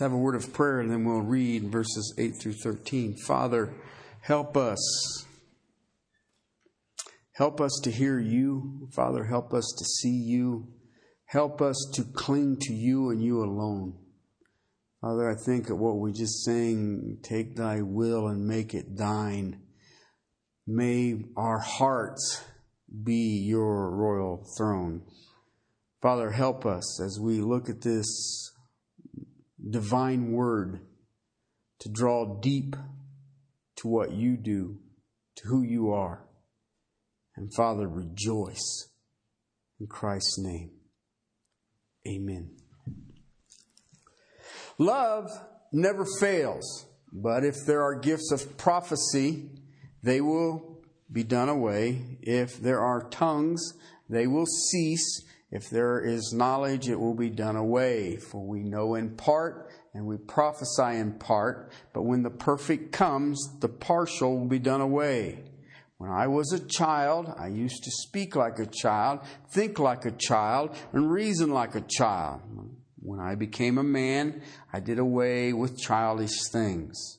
Let's have a word of prayer and then we'll read verses 8 through 13. Father, help us. Help us to hear you. Father, help us to see you. Help us to cling to you and you alone. Father, I think of what we just sang, take thy will and make it thine. May our hearts be your royal throne. Father, help us as we look at this divine word to draw deep to what you do, to who you are. And Father, rejoice in Christ's name. Amen. Love never fails, but if there are gifts of prophecy, they will be done away. If there are tongues, they will cease. If there is knowledge, it will be done away. For we know in part and we prophesy in part, but when the perfect comes, the partial will be done away. When I was a child, I used to speak like a child, think like a child, and reason like a child. When I became a man, I did away with childish things.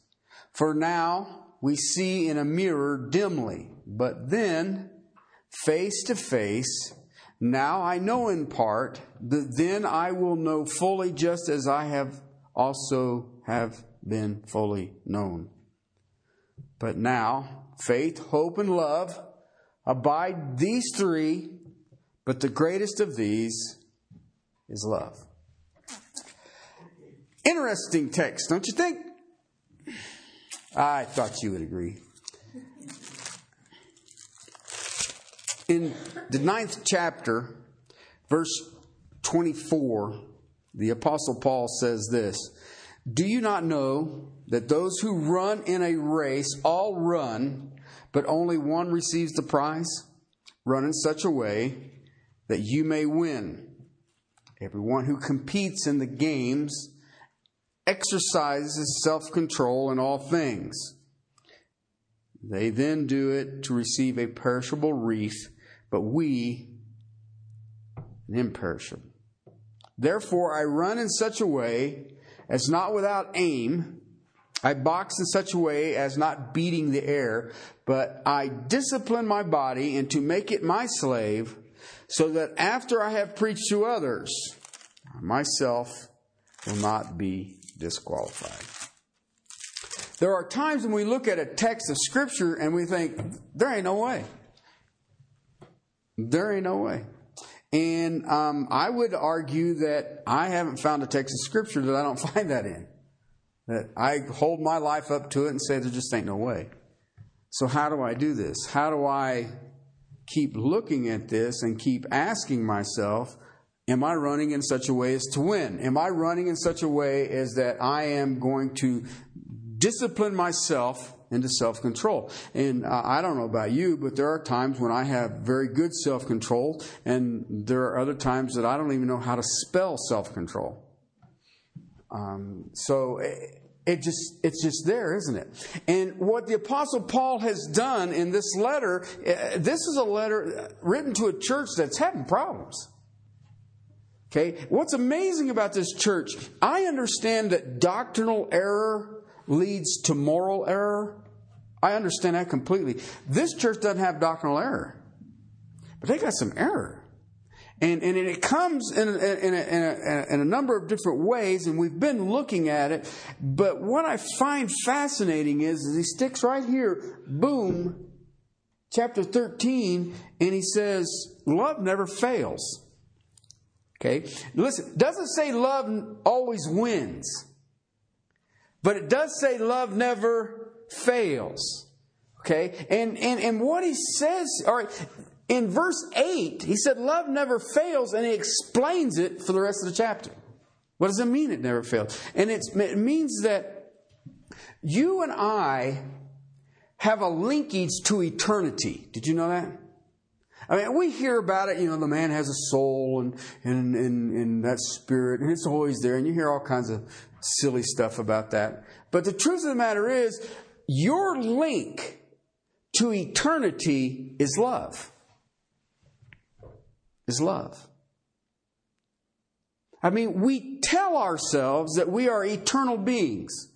For now, we see in a mirror dimly, but then, face to face, now I know in part, but then I will know fully just as I have also have been fully known. But now, faith, hope, and love abide these three, but the greatest of these is love. Interesting text, don't you think? I thought you would agree. In the ninth chapter, verse 24, the Apostle Paul says this Do you not know that those who run in a race all run, but only one receives the prize? Run in such a way that you may win. Everyone who competes in the games exercises self control in all things. They then do it to receive a perishable wreath but we an imperishable. Therefore, I run in such a way as not without aim. I box in such a way as not beating the air, but I discipline my body and to make it my slave, so that after I have preached to others, myself will not be disqualified. There are times when we look at a text of Scripture and we think, there ain't no way. There ain't no way. And um, I would argue that I haven't found a text of scripture that I don't find that in. That I hold my life up to it and say there just ain't no way. So, how do I do this? How do I keep looking at this and keep asking myself, am I running in such a way as to win? Am I running in such a way as that I am going to discipline myself into self control. And uh, I don't know about you, but there are times when I have very good self control, and there are other times that I don't even know how to spell self control. Um, so it, it just it's just there isn't it and what the apostle paul has done in this letter uh, this is a letter written to a church that's having problems okay what's amazing about this church i understand that doctrinal error leads to moral error I understand that completely. This church doesn't have doctrinal error, but they got some error. And, and it comes in in, in, a, in a number of different ways, and we've been looking at it. But what I find fascinating is, is he sticks right here, boom, chapter 13, and he says, Love never fails. Okay? Listen, doesn't say love always wins, but it does say love never fails. Okay? And, and, and what he says, all right, in verse 8, he said, Love never fails, and he explains it for the rest of the chapter. What does it mean it never fails? And it means that you and I have a linkage to eternity. Did you know that? I mean, we hear about it, you know, the man has a soul and, and, and, and that spirit, and it's always there, and you hear all kinds of silly stuff about that. But the truth of the matter is, your link to eternity is love. Is love. I mean, we tell ourselves that we are eternal beings.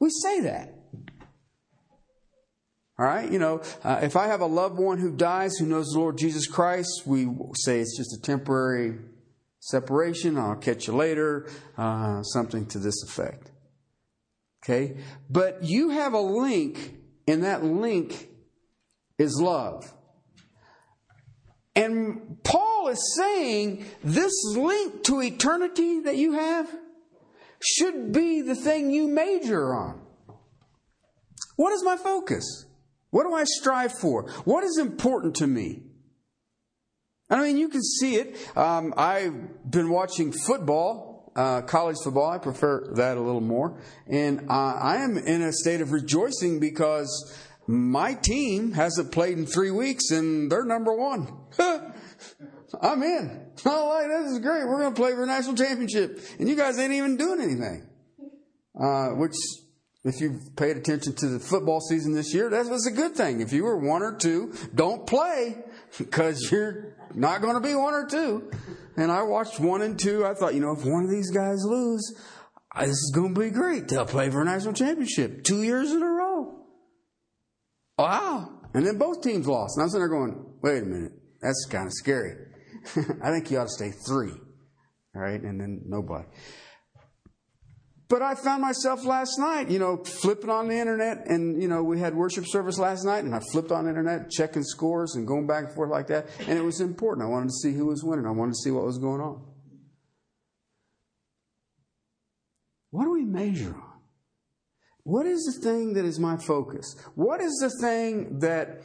We say that. All right, you know, uh, if I have a loved one who dies who knows the Lord Jesus Christ, we say it's just a temporary separation. I'll catch you later, uh, something to this effect. Okay, but you have a link, and that link is love. And Paul is saying this link to eternity that you have should be the thing you major on. What is my focus? What do I strive for? What is important to me? I mean, you can see it. Um, I've been watching football, uh, college football. I prefer that a little more. And uh, I am in a state of rejoicing because my team hasn't played in three weeks and they're number one. I'm in. I'm like, this is great. We're going to play for a national championship. And you guys ain't even doing anything. Uh, which if you've paid attention to the football season this year, that was a good thing. If you were one or two, don't play because you're not going to be one or two. And I watched one and two. I thought, you know, if one of these guys lose, uh, this is going to be great. They'll play for a national championship two years in a row. Wow. And then both teams lost. And I was sitting there going, wait a minute. That's kind of scary. I think you ought to stay three. All right. And then nobody. But I found myself last night, you know, flipping on the internet, and you know, we had worship service last night, and I flipped on the internet, checking scores and going back and forth like that, and it was important. I wanted to see who was winning. I wanted to see what was going on. What do we measure on? What is the thing that is my focus? What is the thing that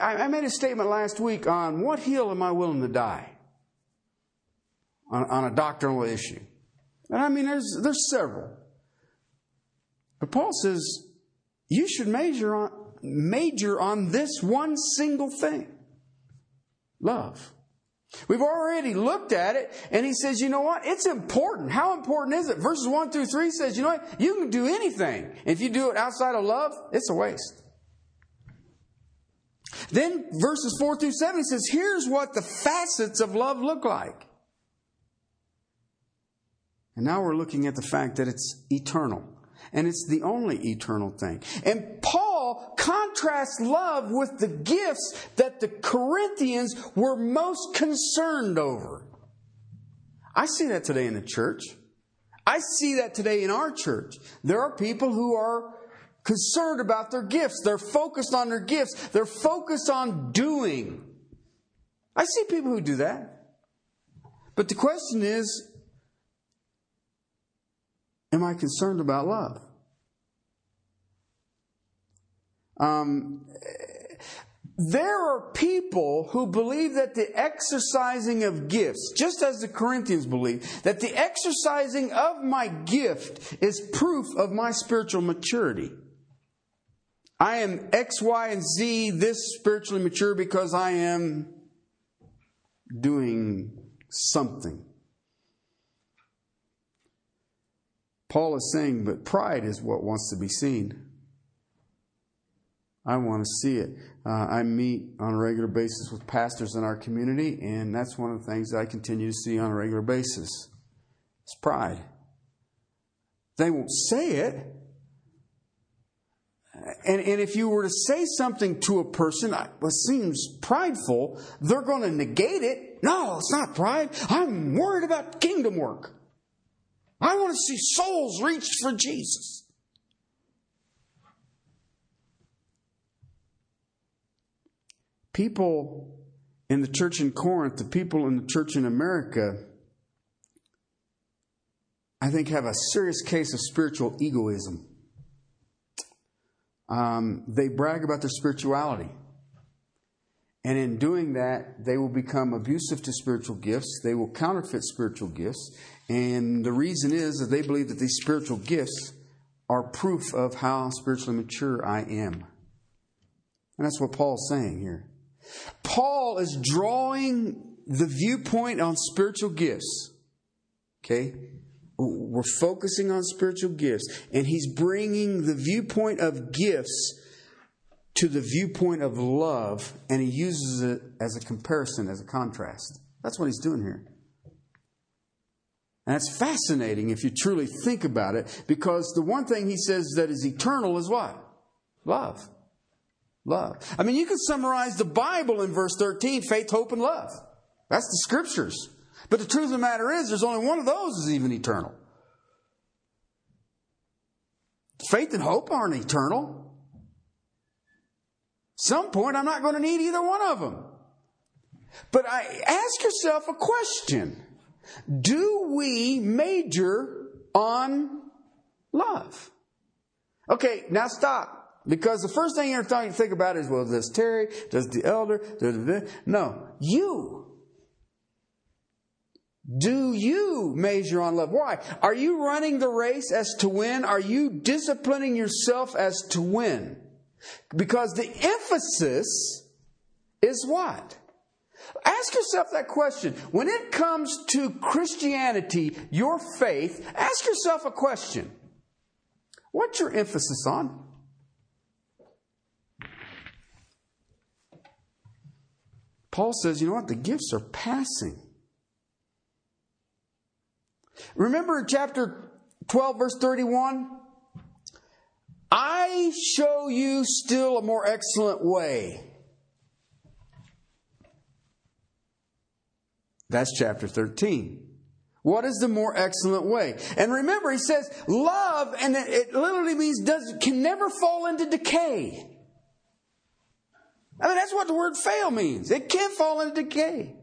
I, made a statement last week on what hill am I willing to die on, on a doctrinal issue? And I mean, there's there's several. But Paul says you should major on, major on this one single thing love. We've already looked at it, and he says, you know what? It's important. How important is it? Verses 1 through 3 says, you know what? You can do anything. If you do it outside of love, it's a waste. Then verses 4 through 7 he says, here's what the facets of love look like. And now we're looking at the fact that it's eternal and it's the only eternal thing. And Paul contrasts love with the gifts that the Corinthians were most concerned over. I see that today in the church. I see that today in our church. There are people who are concerned about their gifts. They're focused on their gifts. They're focused on doing. I see people who do that. But the question is, Am I concerned about love? Um, there are people who believe that the exercising of gifts, just as the Corinthians believe, that the exercising of my gift is proof of my spiritual maturity. I am X, Y, and Z this spiritually mature because I am doing something. Paul is saying, but pride is what wants to be seen. I want to see it. Uh, I meet on a regular basis with pastors in our community, and that's one of the things I continue to see on a regular basis. It's pride. They won't say it. And, and if you were to say something to a person that seems prideful, they're going to negate it. No, it's not pride. I'm worried about kingdom work. I want to see souls reached for Jesus. People in the church in Corinth, the people in the church in America, I think have a serious case of spiritual egoism. Um, they brag about their spirituality. And in doing that, they will become abusive to spiritual gifts. They will counterfeit spiritual gifts. And the reason is that they believe that these spiritual gifts are proof of how spiritually mature I am. And that's what Paul's saying here. Paul is drawing the viewpoint on spiritual gifts. Okay? We're focusing on spiritual gifts, and he's bringing the viewpoint of gifts to the viewpoint of love, and he uses it as a comparison, as a contrast. That's what he's doing here. And that's fascinating if you truly think about it, because the one thing he says that is eternal is what? Love. Love. I mean, you can summarize the Bible in verse 13 faith, hope, and love. That's the scriptures. But the truth of the matter is, there's only one of those is even eternal. Faith and hope aren't eternal. Some point, I'm not going to need either one of them. But I ask yourself a question. Do we major on love? Okay, now stop. Because the first thing you're to think about is, well, does Terry, does the elder, does no, you. Do you measure on love? Why? Are you running the race as to win? Are you disciplining yourself as to win? Because the emphasis is what? Ask yourself that question. When it comes to Christianity, your faith, ask yourself a question. What's your emphasis on? Paul says, you know what? The gifts are passing. Remember chapter 12, verse 31? I show you still a more excellent way. That's chapter 13. What is the more excellent way? And remember, he says love, and it literally means does can never fall into decay. I mean, that's what the word fail means. It can't fall into decay.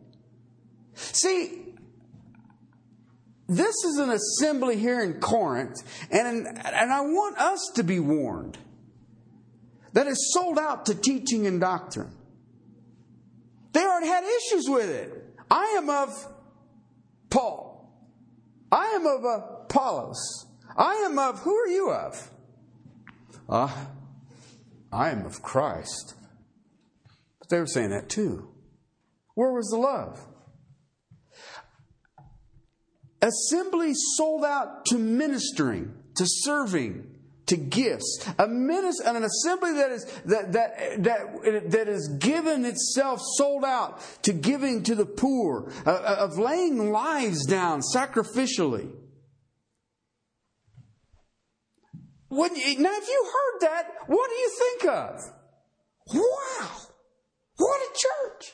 See, this is an assembly here in Corinth, and, and I want us to be warned that is sold out to teaching and doctrine. They already had issues with it. I am of Paul. I am of Apollos. I am of, who are you of? Ah, uh, I am of Christ. But they were saying that too. Where was the love? Assembly sold out to ministering, to serving, to gifts. A minister, an assembly that is that that that that is given itself sold out to giving to the poor, uh, uh of laying lives down sacrificially. When, now, if you heard that, what do you think of? Wow! What a church!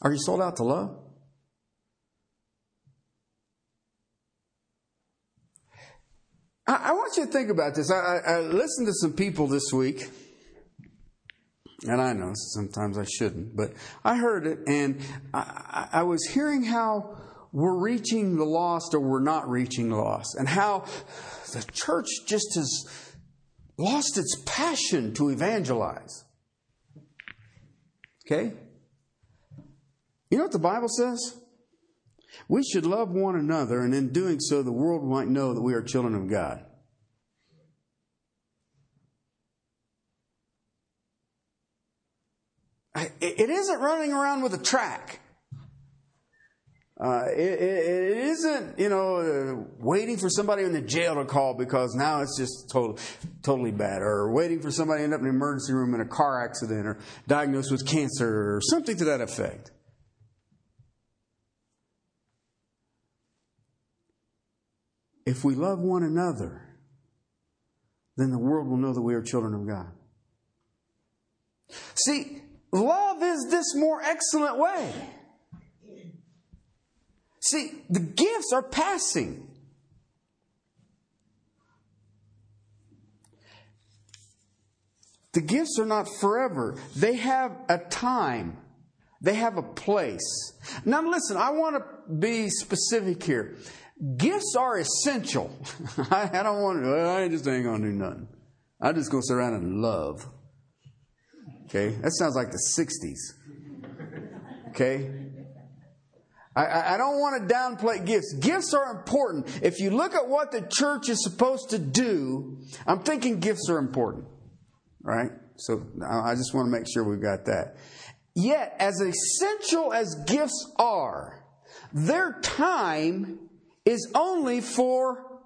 Are you sold out to love? I, I want you to think about this. I, I, I listened to some people this week, and I know sometimes I shouldn't, but I heard it, and I, I was hearing how we're reaching the lost or we're not reaching the lost, and how the church just has lost its passion to evangelize. Okay? You know what the Bible says? We should love one another, and in doing so, the world might know that we are children of God. It isn't running around with a track. Uh, it, it, isn't, you know, uh, waiting for somebody in the jail to call because now it's just total, totally bad, or waiting for somebody to end up in an emergency room in a car accident, or diagnosed with cancer, or something to that effect. If we love one another, then the world will know that we are children of God. See, love is this more excellent way. See, the gifts are passing. The gifts are not forever. They have a time. They have a place. Now listen, I want to be specific here. Gifts are essential. I, don't want to, I just ain't going to do nothing. I'm just going to sit around and love. Okay? That sounds like the 60s. Okay? I, I, don't want to downplay gifts. Gifts are important. If you look at what the church is supposed to do, I'm thinking gifts are important. Right? So I just want to make sure we've got that. Yet, as essential as gifts are, their time is only for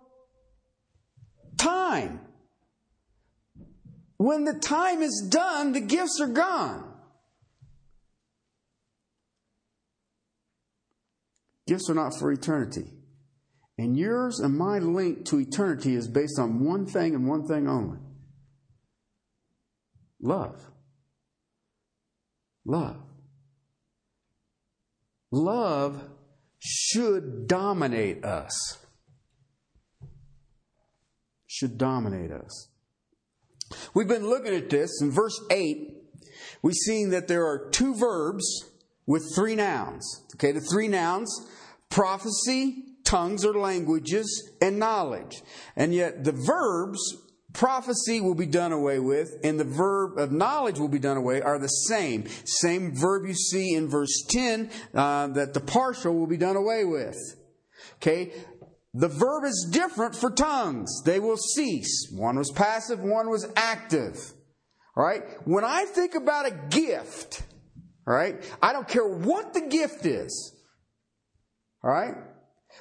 time. When the time is done, the gifts are gone. Gifts are not for eternity. And yours and my link to eternity is based on one thing and one thing only love. Love. Love should dominate us. Should dominate us. We've been looking at this in verse 8. We've seen that there are two verbs with three nouns. Okay, the three nouns prophecy, tongues or languages, and knowledge. And yet the verbs prophecy will be done away with and the verb of knowledge will be done away are the same. Same verb you see in verse 10 uh, that the partial will be done away with. Okay? The verb is different for tongues. They will cease. One was passive one was active. All right when i think about a gift all right i don't care what the gift is. All right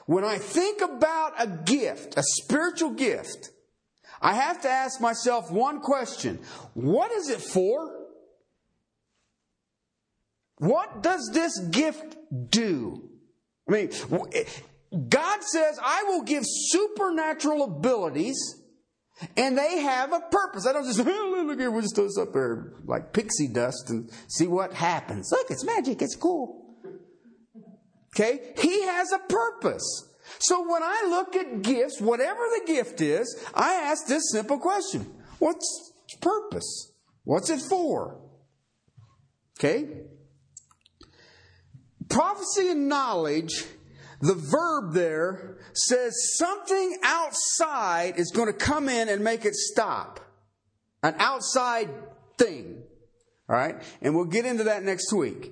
when I think about a gift, a spiritual gift, I have to ask myself one question What is it for? What does this gift do? I mean, God says, I will give supernatural abilities, and they have a purpose. I don't just, look here, we'll just throw this up there like pixie dust and see what happens. Look, it's magic, it's cool. Okay? He has a purpose. So when I look at gifts, whatever the gift is, I ask this simple question What's its purpose? What's it for? Okay? Prophecy and knowledge, the verb there says something outside is going to come in and make it stop. An outside thing. All right? And we'll get into that next week.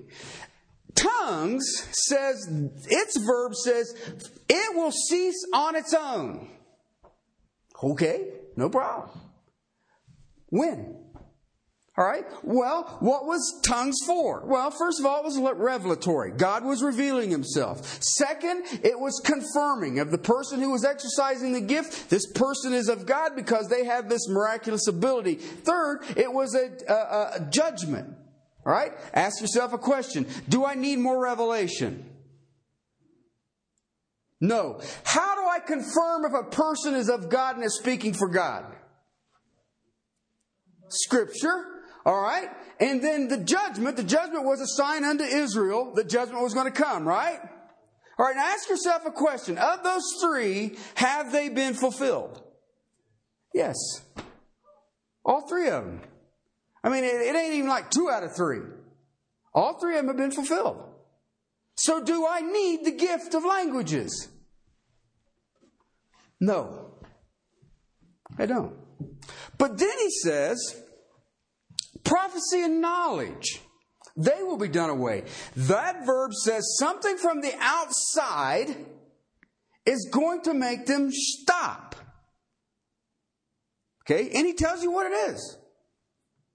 Tongues says, its verb says, it will cease on its own. Okay, no problem. When? All right. Well, what was tongues for? Well, first of all, it was revelatory. God was revealing himself. Second, it was confirming of the person who was exercising the gift. This person is of God because they have this miraculous ability. Third, it was a, a, a judgment. All right? Ask yourself a question Do I need more revelation? No. How do I confirm if a person is of God and is speaking for God? Scripture. All right? And then the judgment. The judgment was a sign unto Israel. The judgment was going to come, right? All right, now ask yourself a question. Of those three, have they been fulfilled? Yes. All three of them. I mean, it, it ain't even like two out of three. All three of them have been fulfilled. So, do I need the gift of languages? No, I don't. But then he says, prophecy and knowledge, they will be done away. That verb says something from the outside is going to make them stop. Okay? And he tells you what it is.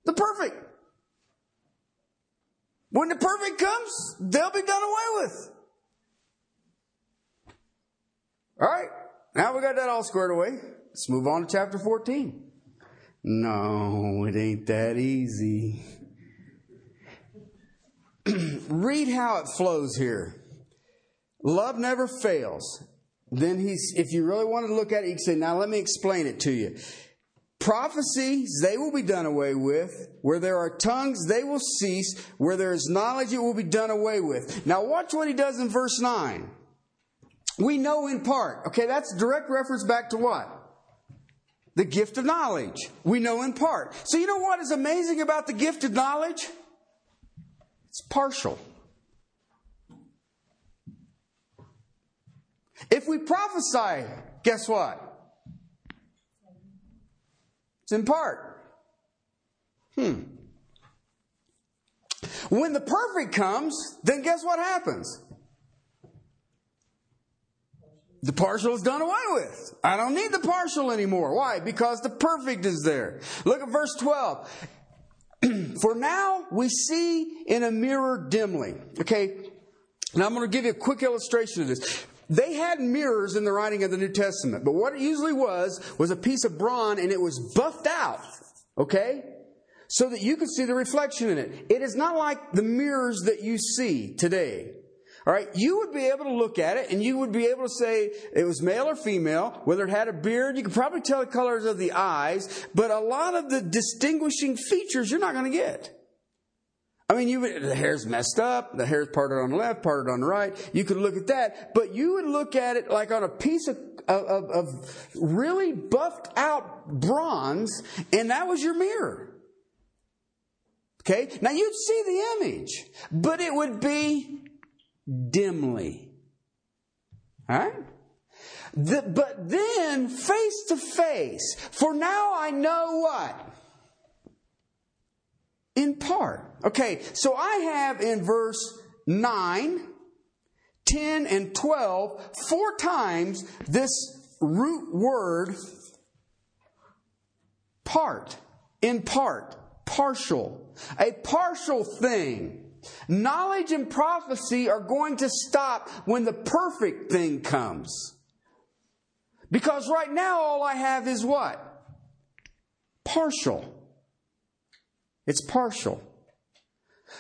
The perfect. When the perfect comes, they'll be done away with. All right. Now we got that all squared away. Let's move on to chapter 14. No, it ain't that easy. Read how it flows here. Love never fails. Then he's, if you really want to look at it, you can say, now let me explain it to you. Prophecies, they will be done away with. Where there are tongues, they will cease. Where there is knowledge, it will be done away with. Now watch what he does in verse 9. We know in part. Okay, that's direct reference back to what? The gift of knowledge. We know in part. So you know what is amazing about the gift of knowledge? It's partial. If we prophesy, guess what? It's in part. Hmm. When the perfect comes, then guess what happens? The partial is done away with. I don't need the partial anymore. Why? Because the perfect is there. Look at verse 12. For now we see in a mirror dimly. Okay, now I'm going to give you a quick illustration of this. They had mirrors in the writing of the New Testament, but what it usually was was a piece of bronze and it was buffed out, okay? So that you could see the reflection in it. It is not like the mirrors that you see today. All right, you would be able to look at it and you would be able to say it was male or female, whether it had a beard, you could probably tell the colors of the eyes, but a lot of the distinguishing features you're not going to get. I mean, you would, the hair's messed up, the hair's parted on the left, parted on the right. You could look at that, but you would look at it like on a piece of, of, of really buffed out bronze, and that was your mirror. Okay? Now you'd see the image, but it would be dimly. Alright? The, but then face to face, for now I know what? In part. Okay, so I have in verse 9, 10, and 12, four times this root word part, in part, partial, a partial thing. Knowledge and prophecy are going to stop when the perfect thing comes. Because right now all I have is what? Partial. It's partial.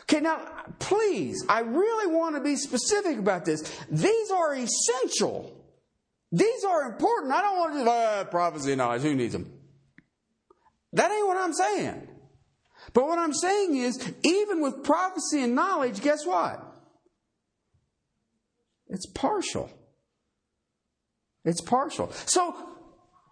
Okay, now, please, I really want to be specific about this. These are essential. These are important. I don't want to just, uh, prophecy and knowledge. Who needs them? That ain't what I'm saying. But what I'm saying is, even with prophecy and knowledge, guess what? It's partial. It's partial. So,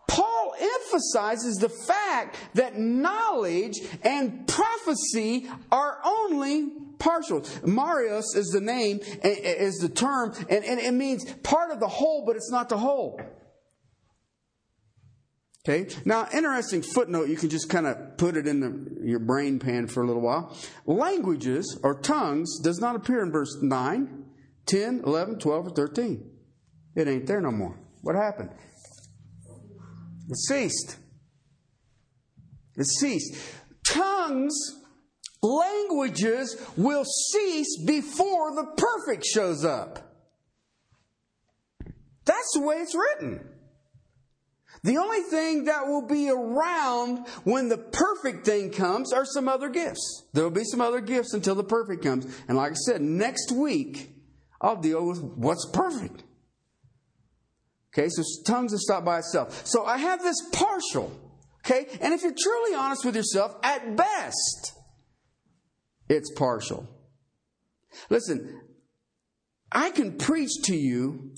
Paul emphasizes the fact that knowledge and prophecy are only partial. meros is the name, is the term, and, and it means part of the whole, but it's not the whole. Okay. Now, interesting footnote. You can just kind of put it in the, your brain pan for a little while. Languages or tongues does not appear in verse 9, 10, 11, 12, or 13. It ain't there no more. What happened? It ceased. It ceased. Tongues, languages will cease before the perfect shows up. That's the way it's written. The only thing that will be around when the perfect thing comes are some other gifts. There will be some other gifts until the perfect comes. And like I said, next week, I'll deal with what's perfect. Okay, so tongues will stop by itself. So I have this partial. Okay, and if you're truly honest with yourself, at best, it's partial. Listen, I can preach to you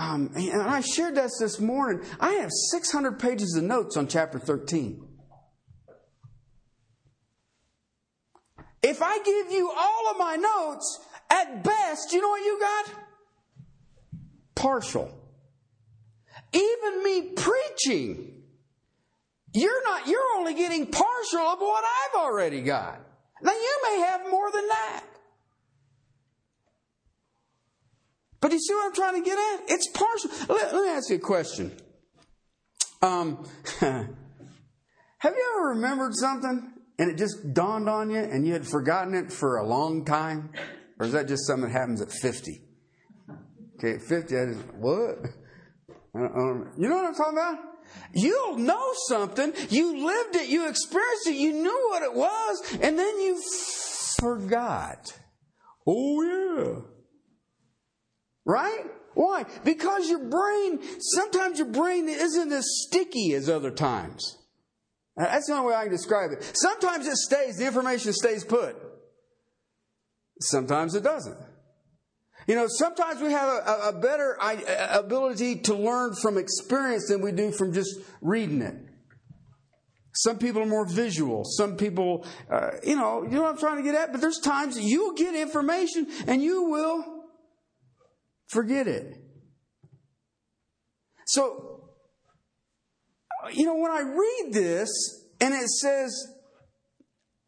um, and I shared this this morning. I have 600 pages of notes on chapter 13. If I give you all of my notes, at best, you know what you got? Partial. Even me preaching, you're not, you're only getting partial of what I've already got. Now you may have more than that. But do you see what I'm trying to get at? It's partial. Let, let me ask you a question. Um, have you ever remembered something and it just dawned on you and you had forgotten it for a long time? Or is that just something that happens at 50? Okay, 50, I just, what? Uh, um, you know what I'm talking about? You'll know something. You lived it. You experienced it. You knew what it was. And then you forgot. Oh, yeah. Right? Why? Because your brain, sometimes your brain isn't as sticky as other times. Uh, that's the only way I can describe it. Sometimes it stays, the information stays put. Sometimes it doesn't. You know, sometimes we have a, a better ability to learn from experience than we do from just reading it. Some people are more visual. Some people, uh, you know, you know what I'm trying to get at? But there's times you'll get information and you will Forget it. So, you know, when I read this and it says,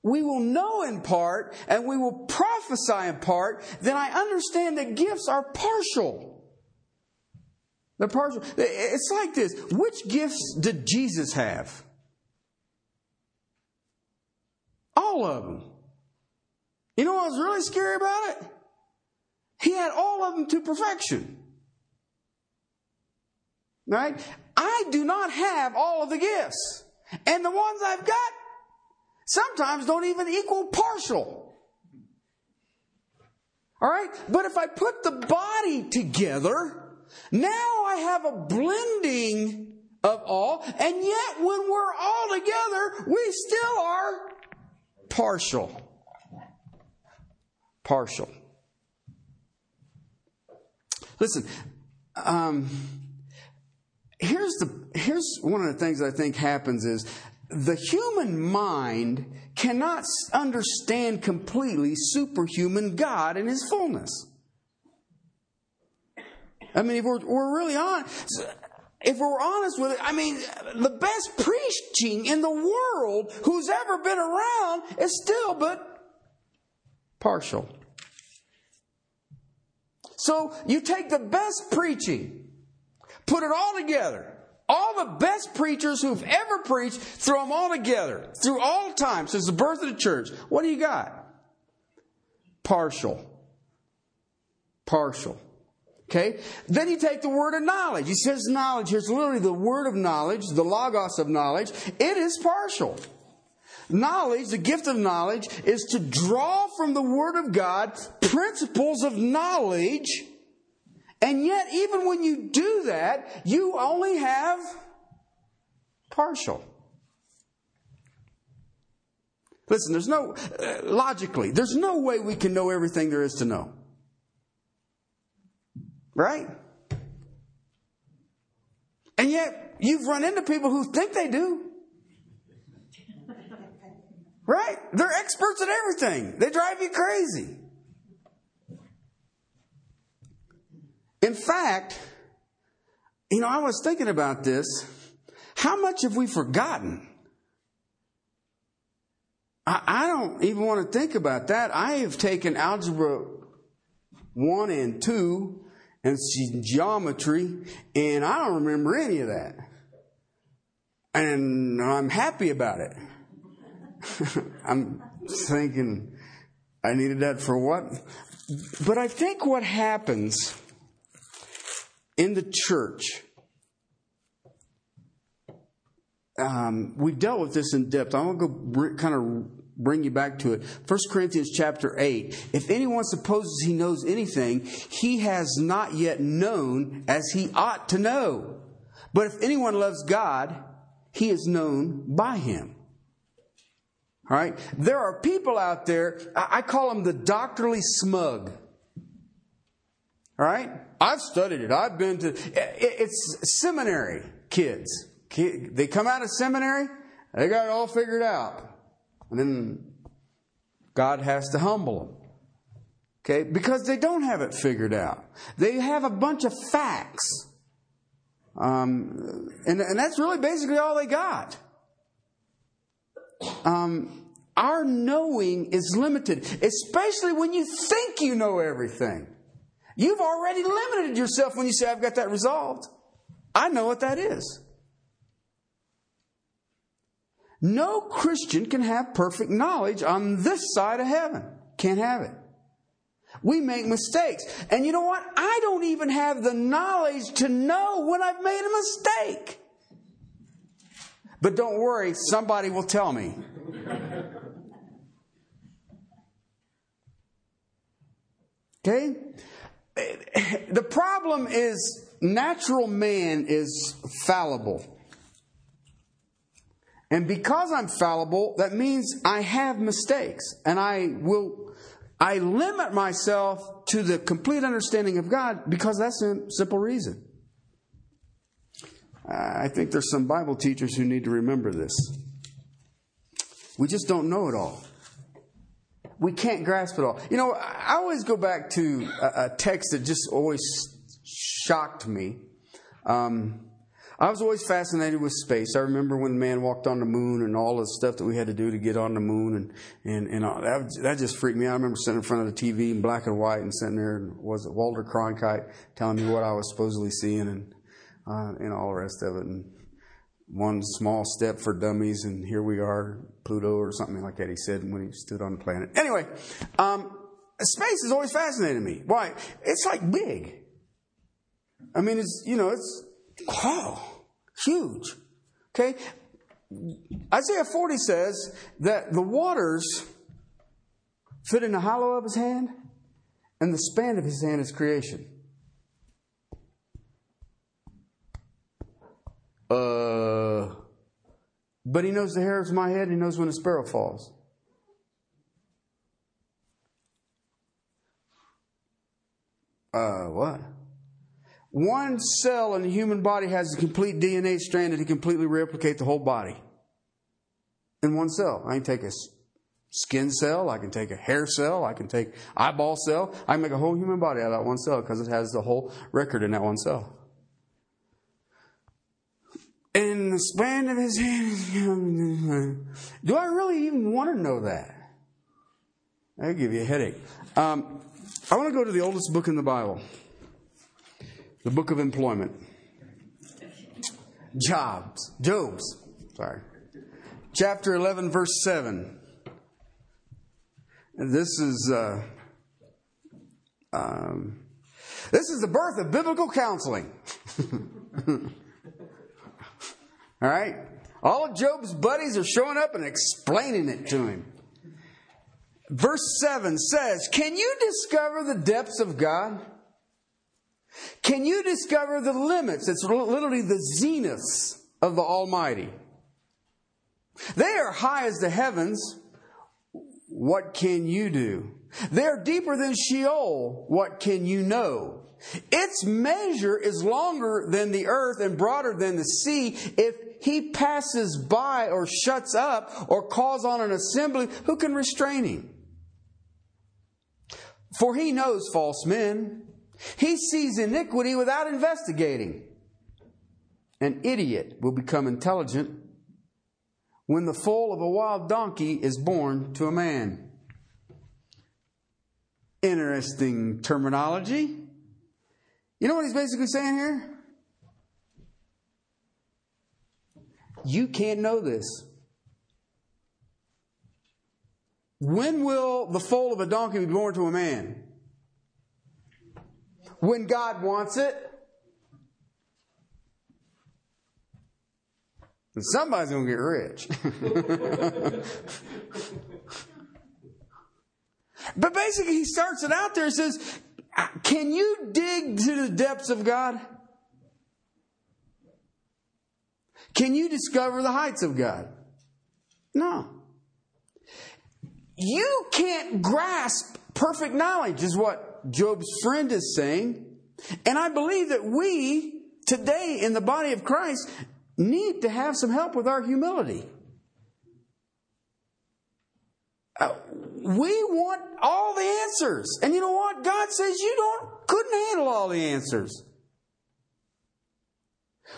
we will know in part and we will prophesy in part, then I understand that gifts are partial. They're partial. It's like this. Which gifts did Jesus have? All of them. You know what was really scary about it? He had all of them to perfection. Right? I do not have all of the gifts. And the ones I've got sometimes don't even equal partial. All right? But if I put the body together, now I have a blending of all, and yet when we're all together, we still are partial. Partial. Listen, um, here's the here's one of the things I think happens is the human mind cannot understand completely superhuman God in His fullness. I mean, if we're, we're really honest, if we're honest with it, I mean, the best preaching in the world who's ever been around is still but partial. So you take the best preaching, put it all together. All the best preachers who've ever preached, throw them all together through all time since the birth of the church. What do you got? Partial. Partial. Okay? Then you take the word of knowledge. He says knowledge. Here's literally the word of knowledge, the logos of knowledge. It is partial. Knowledge, the gift of knowledge, is to draw from the Word of God principles of knowledge. And yet, even when you do that, you only have partial. Listen, there's no, uh, logically, there's no way we can know everything there is to know. Right? And yet, you've run into people who think they do. Right? They're experts at everything. They drive you crazy. In fact, you know, I was thinking about this. How much have we forgotten? I, I don't even want to think about that. I have taken algebra 1 and 2 and geometry, and I don't remember any of that. And I'm happy about it. I'm thinking, I needed that for what? But I think what happens in the church, um, we've dealt with this in depth. I'm going to go kind of bring you back to it. 1 Corinthians chapter 8. If anyone supposes he knows anything, he has not yet known as he ought to know. But if anyone loves God, he is known by him. All right? There are people out there, I call them the doctorly smug. All right? I've studied it. I've been to, it's seminary kids. They come out of seminary, they got it all figured out. And then God has to humble them. Okay? Because they don't have it figured out. They have a bunch of facts. Um, and, and that's really basically all they got. Um, our knowing is limited, especially when you think you know everything. You've already limited yourself when you say, I've got that resolved. I know what that is. No Christian can have perfect knowledge on this side of heaven. Can't have it. We make mistakes. And you know what? I don't even have the knowledge to know when I've made a mistake. But don't worry, somebody will tell me. Okay? The problem is natural man is fallible. And because I'm fallible, that means I have mistakes. And I will, I limit myself to the complete understanding of God because that's a simple reason. Uh, I think there's some Bible teachers who need to remember this. We just don't know it all we can't grasp it all. You know, I always go back to a, a text that just always shocked me. Um, I was always fascinated with space. I remember when man walked on the moon and all the stuff that we had to do to get on the moon, and and and that that just freaked me out. I remember sitting in front of the TV in black and white and sitting there, and was it Walter Cronkite telling me what I was supposedly seeing and uh, and all the rest of it. And one small step for dummies, and here we are, Pluto or something like that. He said when he stood on the planet. Anyway, um, space has always fascinated me. Why? It's like big. I mean, it's you know, it's oh, huge. Okay, Isaiah 40 says that the waters fit in the hollow of his hand, and the span of his hand is creation. Uh, but he knows the hairs of my head, he knows when a sparrow falls. Uh, what? One cell in the human body has a complete DNA strand that can completely replicate the whole body. In one cell. I can take a skin cell, I can take a hair cell, I can take eyeball cell. I can make a whole human body out of that one cell because it has the whole record in that one cell. In the span of his hand, do I really even want to know that? That'll give you a headache. Um, I want to go to the oldest book in the Bible, the book of employment. Jobs, Job's, sorry. Chapter 11, verse 7. This is uh, um, this is the birth of biblical counseling. All right? All of Job's buddies are showing up and explaining it to him. Verse 7 says, Can you discover the depths of God? Can you discover the limits? It's literally the zeniths of the Almighty. They are high as the heavens. What can you do? They are deeper than Sheol. What can you know? Its measure is longer than the earth and broader than the sea. If he passes by or shuts up or calls on an assembly, who can restrain him? For he knows false men. He sees iniquity without investigating. An idiot will become intelligent when the foal of a wild donkey is born to a man. Interesting terminology. You know what he's basically saying here? You can't know this. When will the foal of a donkey be born to a man? When God wants it. And somebody's going to get rich. but basically, he starts it out there and says, Can you dig to the depths of God? Can you discover the heights of God? No. You can't grasp perfect knowledge, is what Job's friend is saying. And I believe that we, today in the body of Christ, need to have some help with our humility. Uh, we want all the answers. And you know what? God says you don't couldn't handle all the answers.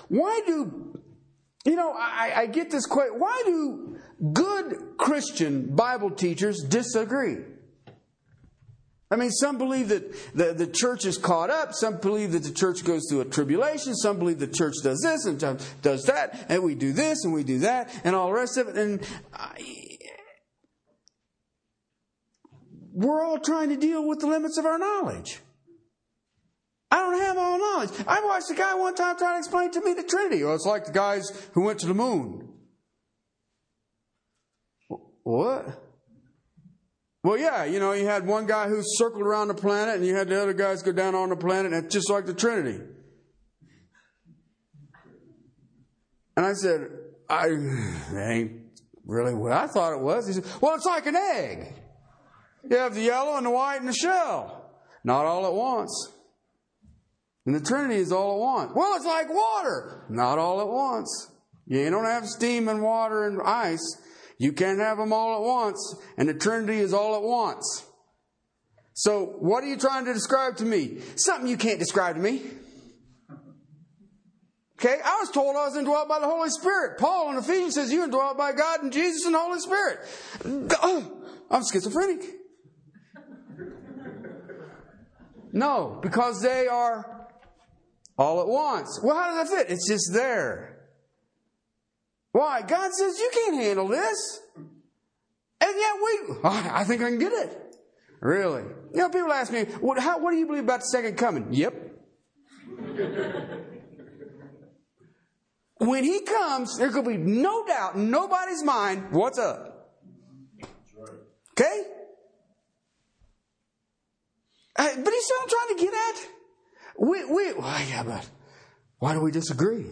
Why do you know, I, I get this question. Why do good Christian Bible teachers disagree? I mean, some believe that the, the church is caught up. Some believe that the church goes through a tribulation. Some believe the church does this and does that. And we do this and we do that and all the rest of it. And I, we're all trying to deal with the limits of our knowledge. I don't have all knowledge. I watched a guy one time trying to explain to me the Trinity. Well, it's like the guys who went to the moon. What? Well, yeah, you know, you had one guy who circled around the planet, and you had the other guys go down on the planet, and it's just like the Trinity. And I said, I ain't really what I thought it was. He said, Well, it's like an egg. You have the yellow and the white and the shell. Not all at once. And the Trinity is all at once. Well, it's like water. Not all at once. You don't have steam and water and ice. You can't have them all at once. And the Trinity is all at once. So, what are you trying to describe to me? Something you can't describe to me. Okay, I was told I was indwelt by the Holy Spirit. Paul in Ephesians says you're indwelt by God and Jesus and the Holy Spirit. I'm schizophrenic. No, because they are all at once. Well, how does that fit? It's just there. Why? God says you can't handle this. And yet we, I think I can get it. Really? You know, people ask me, what, how, what do you believe about the second coming? Yep. when he comes, there could be no doubt in nobody's mind what's up. Okay? But what I'm trying to get at? We, we, well, yeah, but why do we disagree?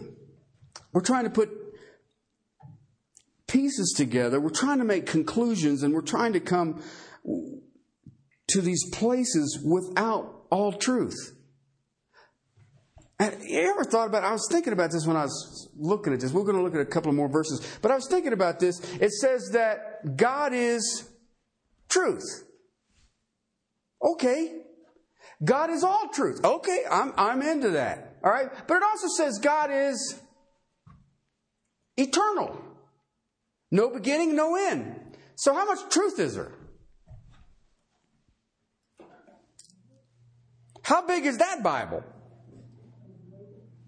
We're trying to put pieces together. We're trying to make conclusions and we're trying to come to these places without all truth. And you ever thought about? I was thinking about this when I was looking at this. We're going to look at a couple of more verses, but I was thinking about this. It says that God is truth. Okay, God is all truth. Okay, I'm I'm into that. All right, but it also says God is eternal, no beginning, no end. So how much truth is there? How big is that Bible?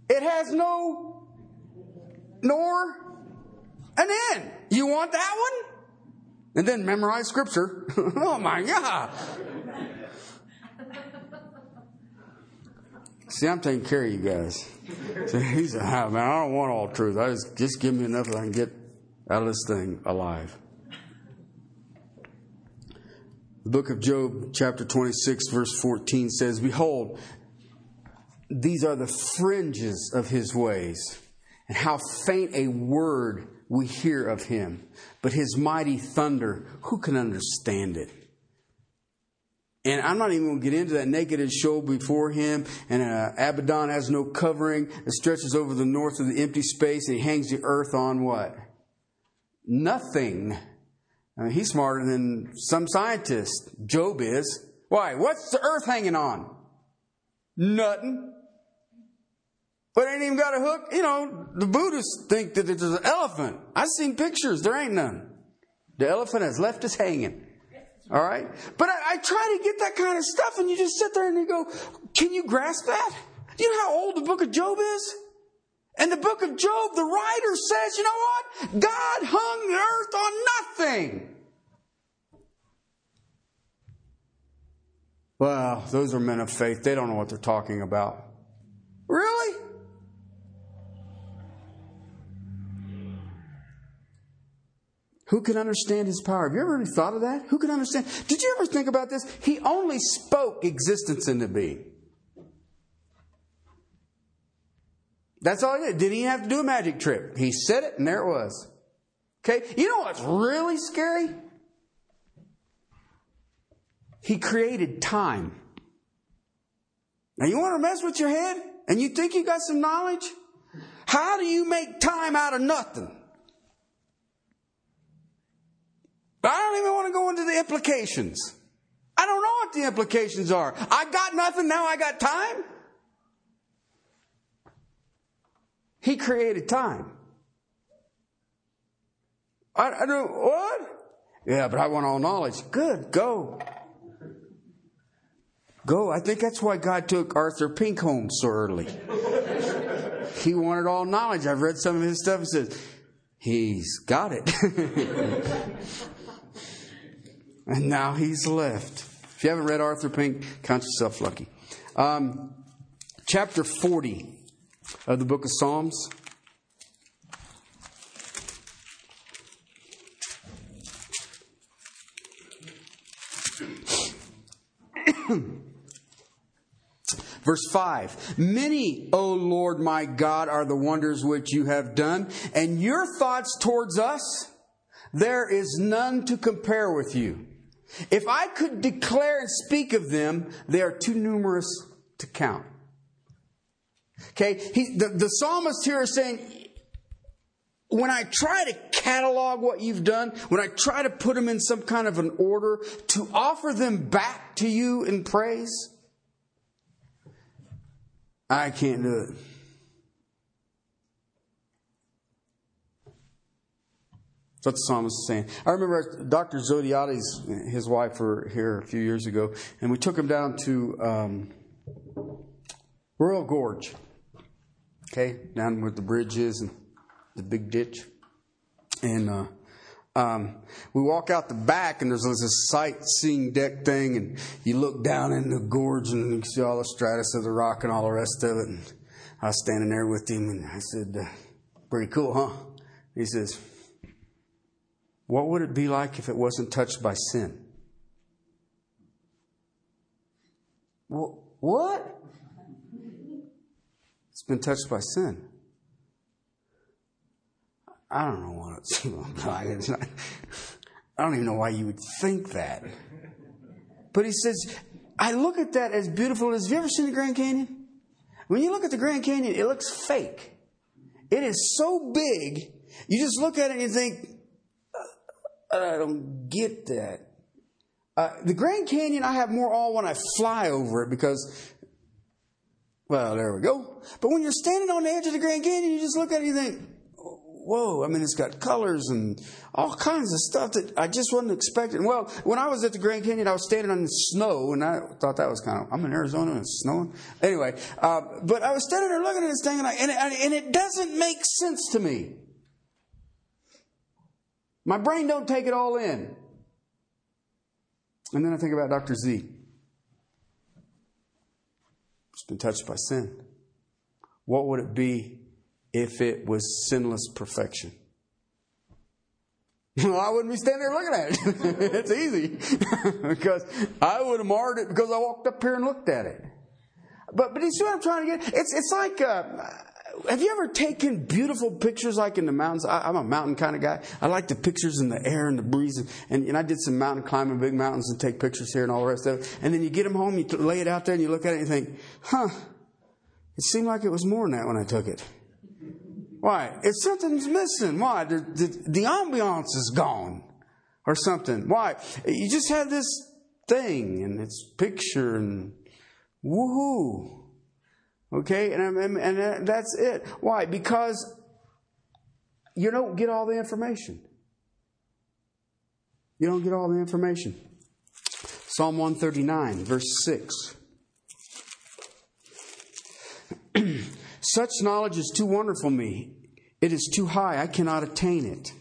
It has no nor an end. You want that one? And then memorize scripture. oh my God. See, I'm taking care of you guys. He said, man, I don't want all truth. I just, just give me enough that I can get out of this thing alive. The book of Job, chapter 26, verse 14 says, Behold, these are the fringes of his ways, and how faint a word we hear of him. But his mighty thunder, who can understand it? And I'm not even going to get into that naked is Sheol before him, and uh, Abaddon has no covering. It stretches over the north of the empty space, and he hangs the earth on what? Nothing. I mean, he's smarter than some scientists. Job is. Why? What's the earth hanging on? Nothing. But it ain't even got a hook. You know, the Buddhists think that it's an elephant. I've seen pictures. There ain't none. The elephant has left us hanging. All right? But I, I, try to get that kind of stuff, and you just sit there and you go, Can you grasp that? You know how old the book of Job is? And the book of Job, the writer says, You know what? God hung the earth on nothing. Well, those are men of faith. They don't know what they're talking about. Really? Who can understand his power? Have you ever really thought of that? Who can understand? Did you ever think about this? He only spoke existence into being. That's all he did. Didn't even have to do a magic trick. He said it and there it was. Okay? You know what's really scary? He created time. Now you want to mess with your head? And you think you got some knowledge? How do you make time out of nothing? But I don't even want to go into the implications. I don't know what the implications are. I got nothing, now I got time. He created time. I, I do what? Yeah, but I want all knowledge. Good, go. Go. I think that's why God took Arthur Pink home so early. he wanted all knowledge. I've read some of his stuff and says, he's got it. and now he's left. If you haven't read Arthur Pink, count yourself lucky. Um, chapter 40 of the book of Psalms. Verse 5 Many, O Lord my God, are the wonders which you have done, and your thoughts towards us, there is none to compare with you. If I could declare and speak of them, they are too numerous to count. Okay, he, the, the psalmist here is saying, when I try to catalog what you've done, when I try to put them in some kind of an order to offer them back to you in praise, I can't do it. That's what the psalmist is saying. I remember Dr. Zodhiates, his wife, were here a few years ago, and we took him down to um, Royal Gorge. Okay, down where the bridge is and the big ditch. And uh, um, we walk out the back, and there's this sightseeing deck thing, and you look down in the gorge, and you see all the stratus of the rock and all the rest of it. And I was standing there with him, and I said, uh, "Pretty cool, huh?" He says, "What would it be like if it wasn't touched by sin?" What? It's been touched by sin. I don't know what it's like. I don't even know why you would think that. But he says, I look at that as beautiful as. Have you ever seen the Grand Canyon? When you look at the Grand Canyon, it looks fake. It is so big, you just look at it and you think, I don't get that. Uh, the Grand Canyon, I have more awe when I fly over it because, well, there we go. But when you're standing on the edge of the Grand Canyon, you just look at it and you think, whoa, I mean, it's got colors and all kinds of stuff that I just wasn't expecting. Well, when I was at the Grand Canyon, I was standing on the snow, and I thought that was kind of, I'm in Arizona and it's snowing. Anyway, uh, but I was standing there looking at this thing, and, I, and, it, and it doesn't make sense to me. My brain don't take it all in. And then I think about Dr. Z. It's been touched by sin. What would it be if it was sinless perfection? Well, I wouldn't be standing there looking at it. it's easy. because I would have marred it because I walked up here and looked at it. But, but you see what I'm trying to get? It's, it's like, uh, have you ever taken beautiful pictures like in the mountains? I, am a mountain kind of guy. I like the pictures in the air and the breeze. And, and, I did some mountain climbing, big mountains, and take pictures here and all the rest of it. And then you get them home, you lay it out there, and you look at it and you think, huh, it seemed like it was more than that when I took it. Why? If something's missing, why? The, the, the ambiance is gone or something. Why? You just have this thing and it's picture and woohoo. Okay? And, and, and that's it. Why? Because you don't get all the information. You don't get all the information. Psalm 139, verse 6. Such knowledge is too wonderful me. It is too high. I cannot attain it.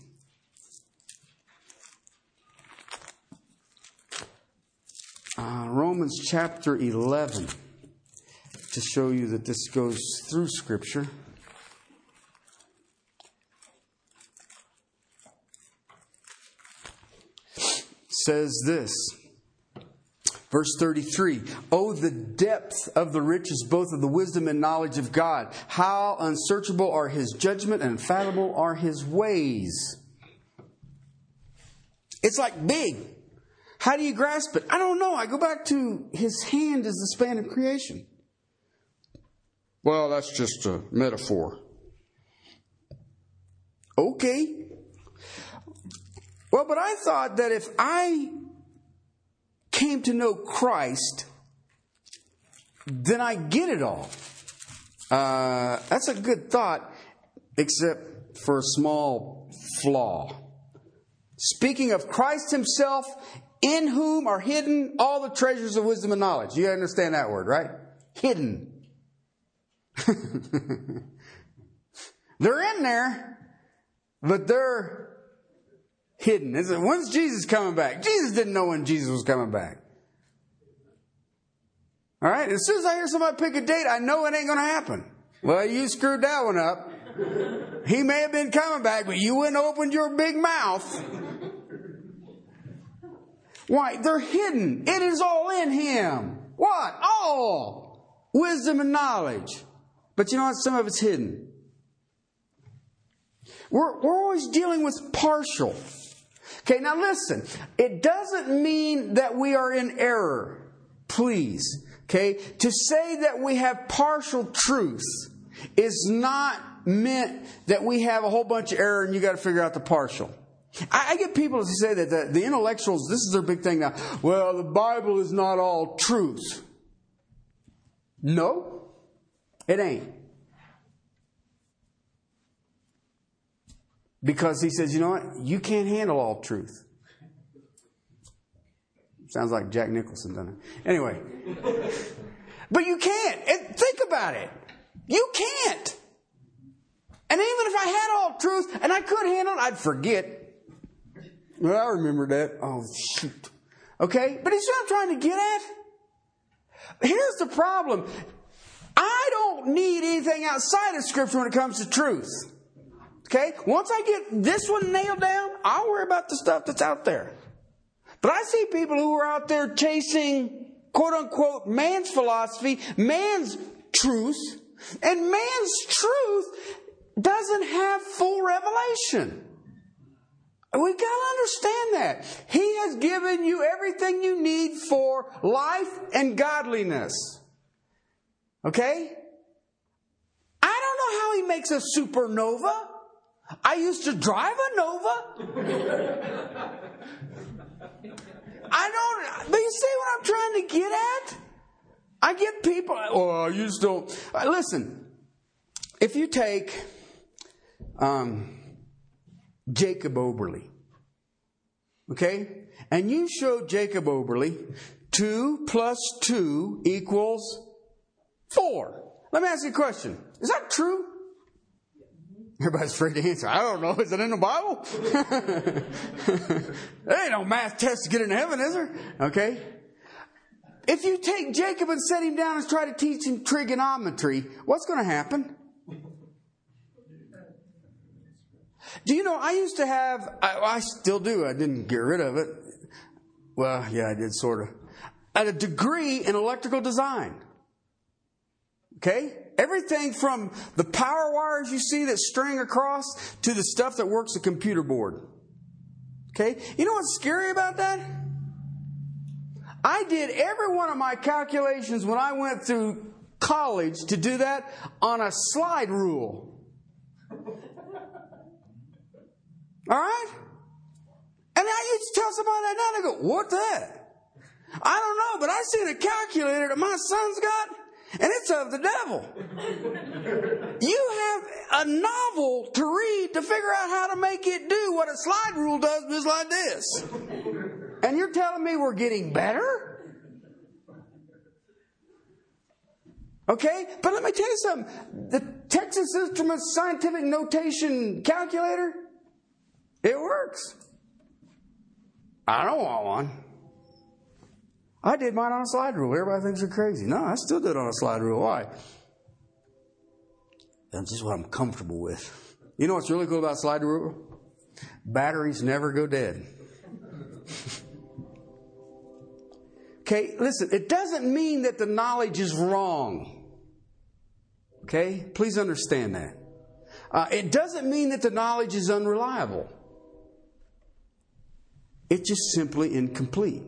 Uh, Romans chapter 11 to show you that this goes through Scripture. Says this Verse 33 Oh, the depth of the riches, both of the wisdom and knowledge of God. How unsearchable are his judgment and infallible are his ways. It's like big. How do you grasp it? I don't know. I go back to his hand is the span of creation. Well, that's just a metaphor. Okay. Well, but I thought that if I came to know Christ, then I get it all. Uh, that's a good thought, except for a small flaw. Speaking of Christ Himself, in whom are hidden all the treasures of wisdom and knowledge. You understand that word, right? Hidden. they're in there, but they're hidden. Is it, when's Jesus coming back? Jesus didn't know when Jesus was coming back. All right? As soon as I hear somebody pick a date, I know it ain't going to happen. Well, you screwed that one up. He may have been coming back, but you wouldn't opened your big mouth. Why? They're hidden. It is all in Him. What? All. Wisdom and knowledge. But you know what? Some of it's hidden. We're, we're always dealing with partial. Okay, now listen. It doesn't mean that we are in error. Please. Okay? To say that we have partial truth is not meant that we have a whole bunch of error and you got to figure out the partial. I, I get people to say that the, the intellectuals, this is their big thing now. Well, the Bible is not all truth. No, it ain't. Because he says, you know what? You can't handle all truth. Sounds like Jack Nicholson, doesn't it? Anyway. but you can't. And think about it. You can't. And even if I had all truth and I could handle it, I'd forget. Well, I remember that. Oh, shoot. Okay? But what I'm trying to get at? Here's the problem. I don't need anything outside of Scripture when it comes to truth. Okay? Once I get this one nailed down, I'll worry about the stuff that's out there. But I see people who are out there chasing quote unquote man's philosophy, man's truth, and man's truth doesn't have full revelation. We've got to understand that. He has given you everything you need for life and godliness. Okay? I don't know how he makes a supernova. I used to drive a Nova. I don't, but you see what I'm trying to get at? I get people, oh, you just don't. Listen, if you take um, Jacob Oberly, okay, and you show Jacob Oberly 2 plus 2 equals 4. Let me ask you a question. Is that true? Everybody's afraid to answer. I don't know. Is it in the Bible? there ain't no math test to get into heaven, is there? Okay. If you take Jacob and set him down and try to teach him trigonometry, what's going to happen? Do you know, I used to have, I, I still do, I didn't get rid of it. Well, yeah, I did sort of. At a degree in electrical design. Okay? Everything from the power wires you see that string across to the stuff that works the computer board. Okay? You know what's scary about that? I did every one of my calculations when I went through college to do that on a slide rule. All right? And I used to tell somebody that now, they go, what that? I don't know, but I seen a calculator that my son's got and it's of the devil. you have a novel to read to figure out how to make it do what a slide rule does just like this. And you're telling me we're getting better? Okay? But let me tell you something. The Texas Instruments Scientific Notation Calculator, it works. I don't want one. I did mine on a slide rule. Everybody thinks you're crazy. No, I still did it on a slide rule. Why? That's just what I'm comfortable with. You know what's really cool about slide rule? Batteries never go dead. okay, listen, it doesn't mean that the knowledge is wrong. Okay? Please understand that. Uh, it doesn't mean that the knowledge is unreliable. It's just simply incomplete.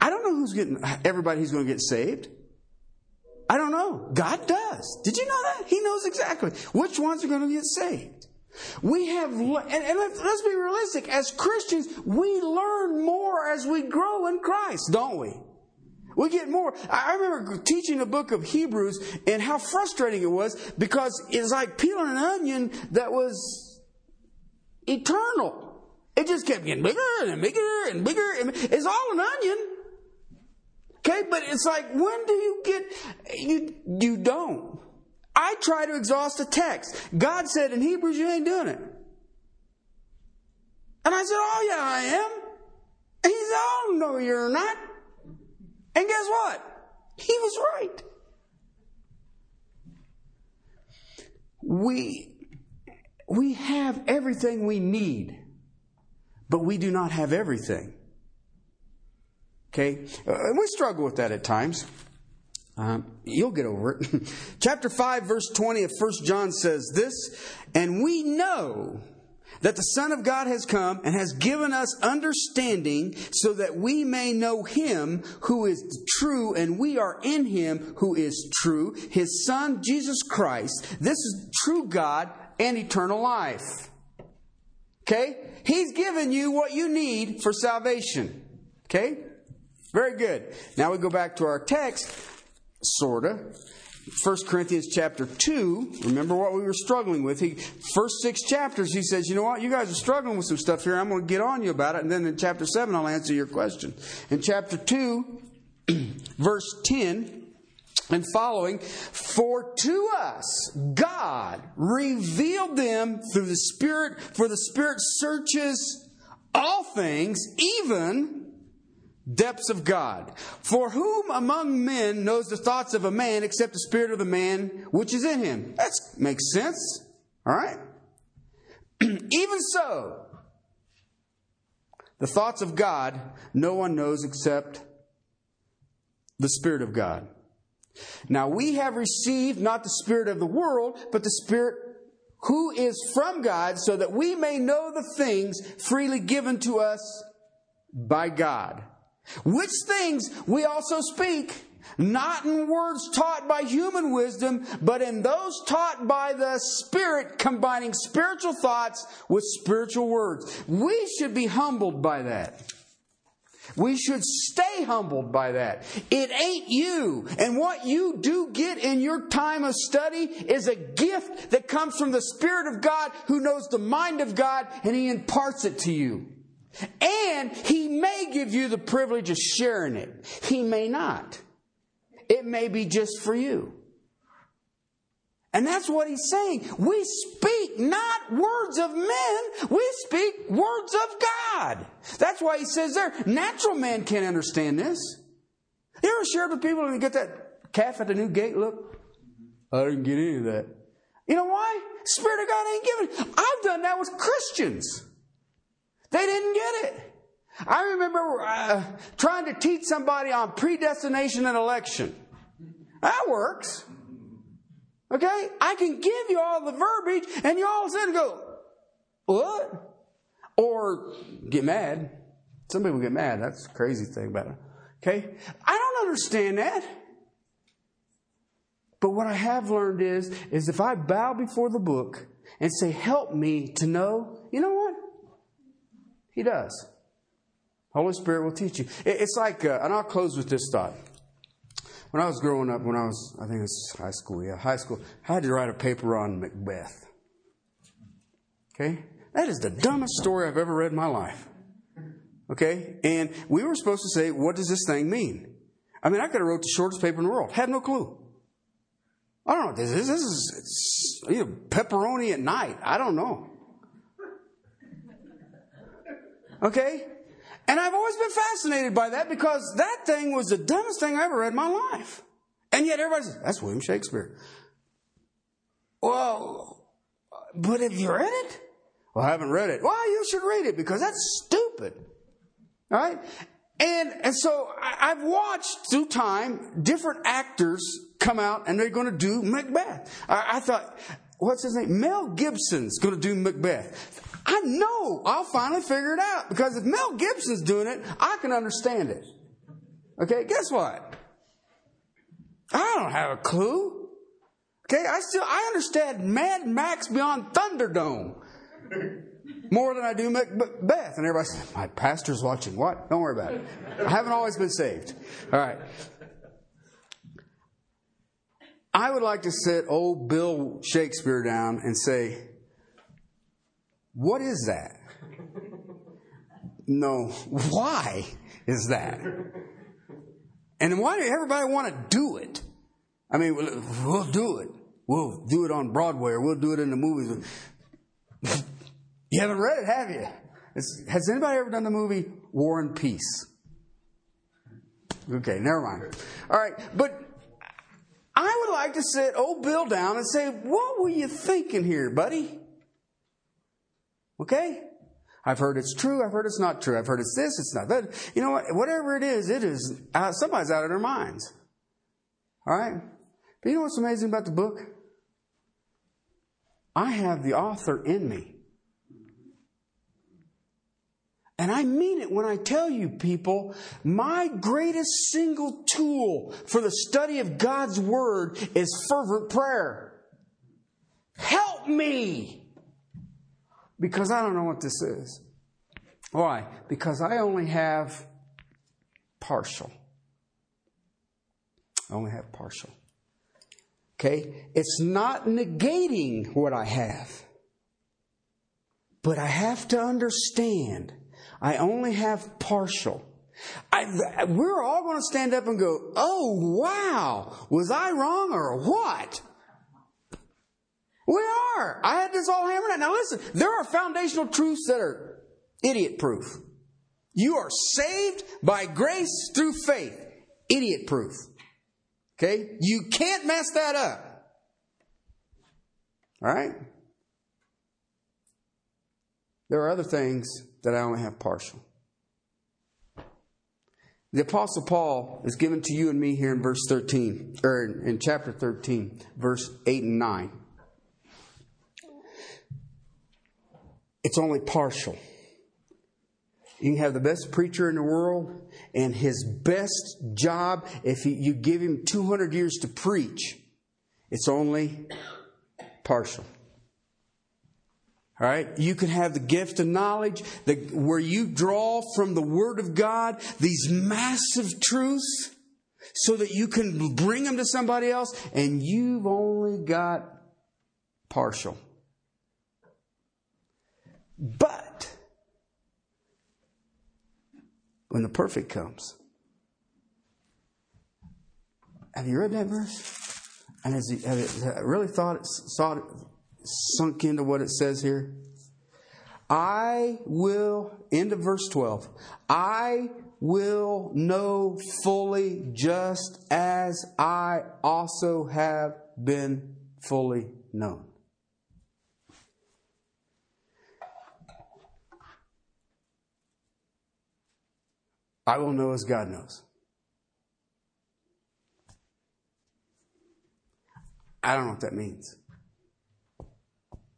I don't know who's getting, everybody who's going to get saved. I don't know. God does. Did you know that? He knows exactly which ones are going to get saved. We have, and, and let's, let's be realistic. As Christians, we learn more as we grow in Christ, don't we? We get more. I remember teaching the book of Hebrews and how frustrating it was because it's like peeling an onion that was eternal. It just kept getting bigger and bigger and bigger. And it's all an onion. Okay, but it's like, when do you get, you, you don't. I try to exhaust a text. God said in Hebrews, you ain't doing it. And I said, oh yeah, I am. And he said, oh no, you're not. And guess what? He was right. We, we have everything we need but we do not have everything. Okay? Uh, and we struggle with that at times. Um, you'll get over it. Chapter 5, verse 20 of 1 John says this, and we know that the Son of God has come and has given us understanding so that we may know Him who is true and we are in Him who is true, His Son, Jesus Christ. This is true God and eternal life. Okay? He's given you what you need for salvation. Okay? Very good. Now we go back to our text, sorta. 1 Corinthians chapter 2, remember what we were struggling with. He first six chapters he says, "You know what? You guys are struggling with some stuff here. I'm going to get on you about it." And then in chapter 7 I'll answer your question. In chapter 2, verse 10, and following, for to us God revealed them through the Spirit, for the Spirit searches all things, even depths of God. For whom among men knows the thoughts of a man except the spirit of the man which is in him? That makes sense. All right? even so, the thoughts of God no one knows except the Spirit of God. Now we have received not the Spirit of the world, but the Spirit who is from God, so that we may know the things freely given to us by God. Which things we also speak, not in words taught by human wisdom, but in those taught by the Spirit, combining spiritual thoughts with spiritual words. We should be humbled by that. We should stay humbled by that. It ain't you. And what you do get in your time of study is a gift that comes from the Spirit of God who knows the mind of God and He imparts it to you. And He may give you the privilege of sharing it. He may not. It may be just for you. And that's what he's saying. We speak not words of men, we speak words of God. That's why he says there, natural man can't understand this. You ever shared with people and get that calf at the new gate look? I didn't get any of that. You know why? Spirit of God ain't giving. I've done that with Christians. They didn't get it. I remember uh, trying to teach somebody on predestination and election. That works. Okay? I can give you all the verbiage and you all sit and go, what? Or get mad. Some people get mad. That's crazy thing about it. Okay? I don't understand that. But what I have learned is, is if I bow before the book and say, help me to know, you know what? He does. Holy Spirit will teach you. It's like, uh, and I'll close with this thought. When I was growing up, when I was, I think it was high school, yeah, high school, I had to write a paper on Macbeth. Okay? That is the dumbest story I've ever read in my life. Okay? And we were supposed to say, what does this thing mean? I mean, I could have wrote the shortest paper in the world. Had no clue. I don't know this is. This is you know, pepperoni at night. I don't know. Okay? And I've always been fascinated by that because that thing was the dumbest thing I ever read in my life. And yet everybody says, that's William Shakespeare. Well, but have you read it? Well, I haven't read it. Well, you should read it because that's stupid. All right? And, and so I, have watched through time different actors come out and they're going to do Macbeth. I, I thought, what's his name? Mel Gibson's going to do Macbeth. I know I'll finally figure it out because if Mel Gibson's doing it, I can understand it. Okay, guess what? I don't have a clue. Okay, I still I understand Mad Max Beyond Thunderdome more than I do Macbeth. And everybody says, "My pastor's watching." What? Don't worry about it. I haven't always been saved. All right. I would like to sit old Bill Shakespeare down and say, what is that? No. Why is that? And why do everybody want to do it? I mean, we'll do it. We'll do it on Broadway or we'll do it in the movies. You haven't read it, have you? It's, has anybody ever done the movie War and Peace? Okay, never mind. All right, but I would like to sit old Bill down and say, What were you thinking here, buddy? Okay? I've heard it's true. I've heard it's not true. I've heard it's this, it's not that. You know what? Whatever it is, it is, uh, somebody's out of their minds. All right? But you know what's amazing about the book? I have the author in me. And I mean it when I tell you, people, my greatest single tool for the study of God's Word is fervent prayer. Help me! Because I don't know what this is. Why? Because I only have partial. I only have partial. Okay? It's not negating what I have. But I have to understand I only have partial. I, we're all going to stand up and go, oh, wow, was I wrong or what? We are. I had this all hammered out. Now listen, there are foundational truths that are idiot proof. You are saved by grace through faith. Idiot proof. Okay? You can't mess that up. All right? There are other things that I only have partial. The Apostle Paul is given to you and me here in verse 13, or in chapter 13, verse 8 and 9. It's only partial. You can have the best preacher in the world, and his best job, if you give him 200 years to preach, it's only partial. All right? You can have the gift of knowledge that where you draw from the Word of God these massive truths so that you can bring them to somebody else, and you've only got partial. But when the perfect comes, have you read that verse? And has he, really thought, saw it, sunk into what it says here? I will, end of verse 12, I will know fully just as I also have been fully known. I will know as God knows. I don't know what that means.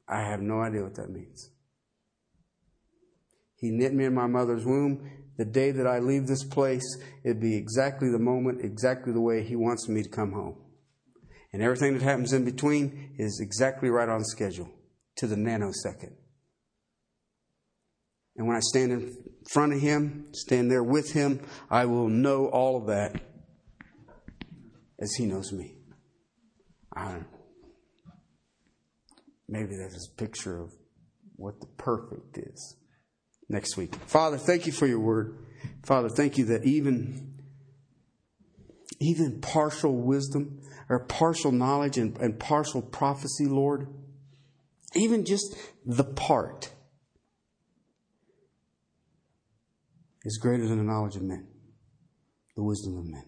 I have no idea what that means. He knit me in my mother's womb. The day that I leave this place, it'd be exactly the moment, exactly the way He wants me to come home. And everything that happens in between is exactly right on schedule to the nanosecond. And when I stand in front of Him, stand there with Him, I will know all of that as He knows me. I. Maybe that's a picture of what the perfect is next week. Father, thank you for your word. Father, thank you that even, even partial wisdom or partial knowledge and, and partial prophecy, Lord, even just the part is greater than the knowledge of men, the wisdom of men.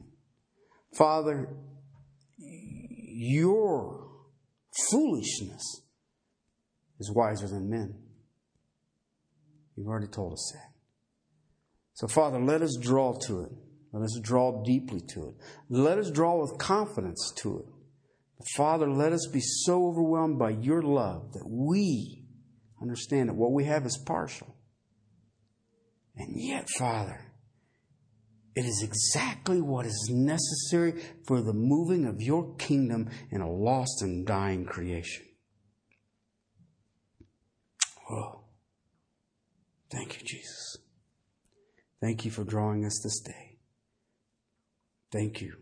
Father, your foolishness is wiser than men. You've already told us that. So, Father, let us draw to it. Let us draw deeply to it. Let us draw with confidence to it. Father, let us be so overwhelmed by your love that we understand that what we have is partial. And yet, Father, it is exactly what is necessary for the moving of your kingdom in a lost and dying creation. Oh, thank you, Jesus. Thank you for drawing us this day. Thank you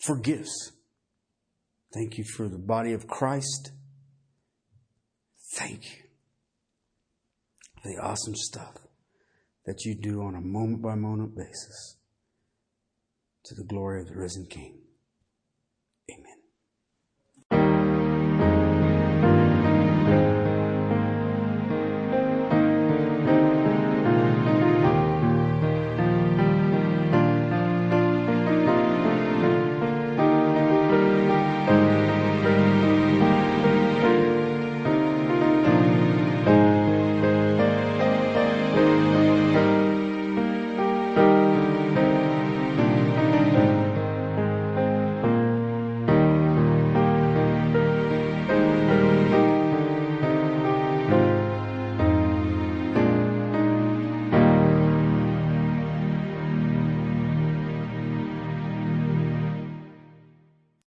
for gifts. Thank you for the body of Christ. Thank you for the awesome stuff that you do on a moment by moment basis to the glory of the risen King. Amen.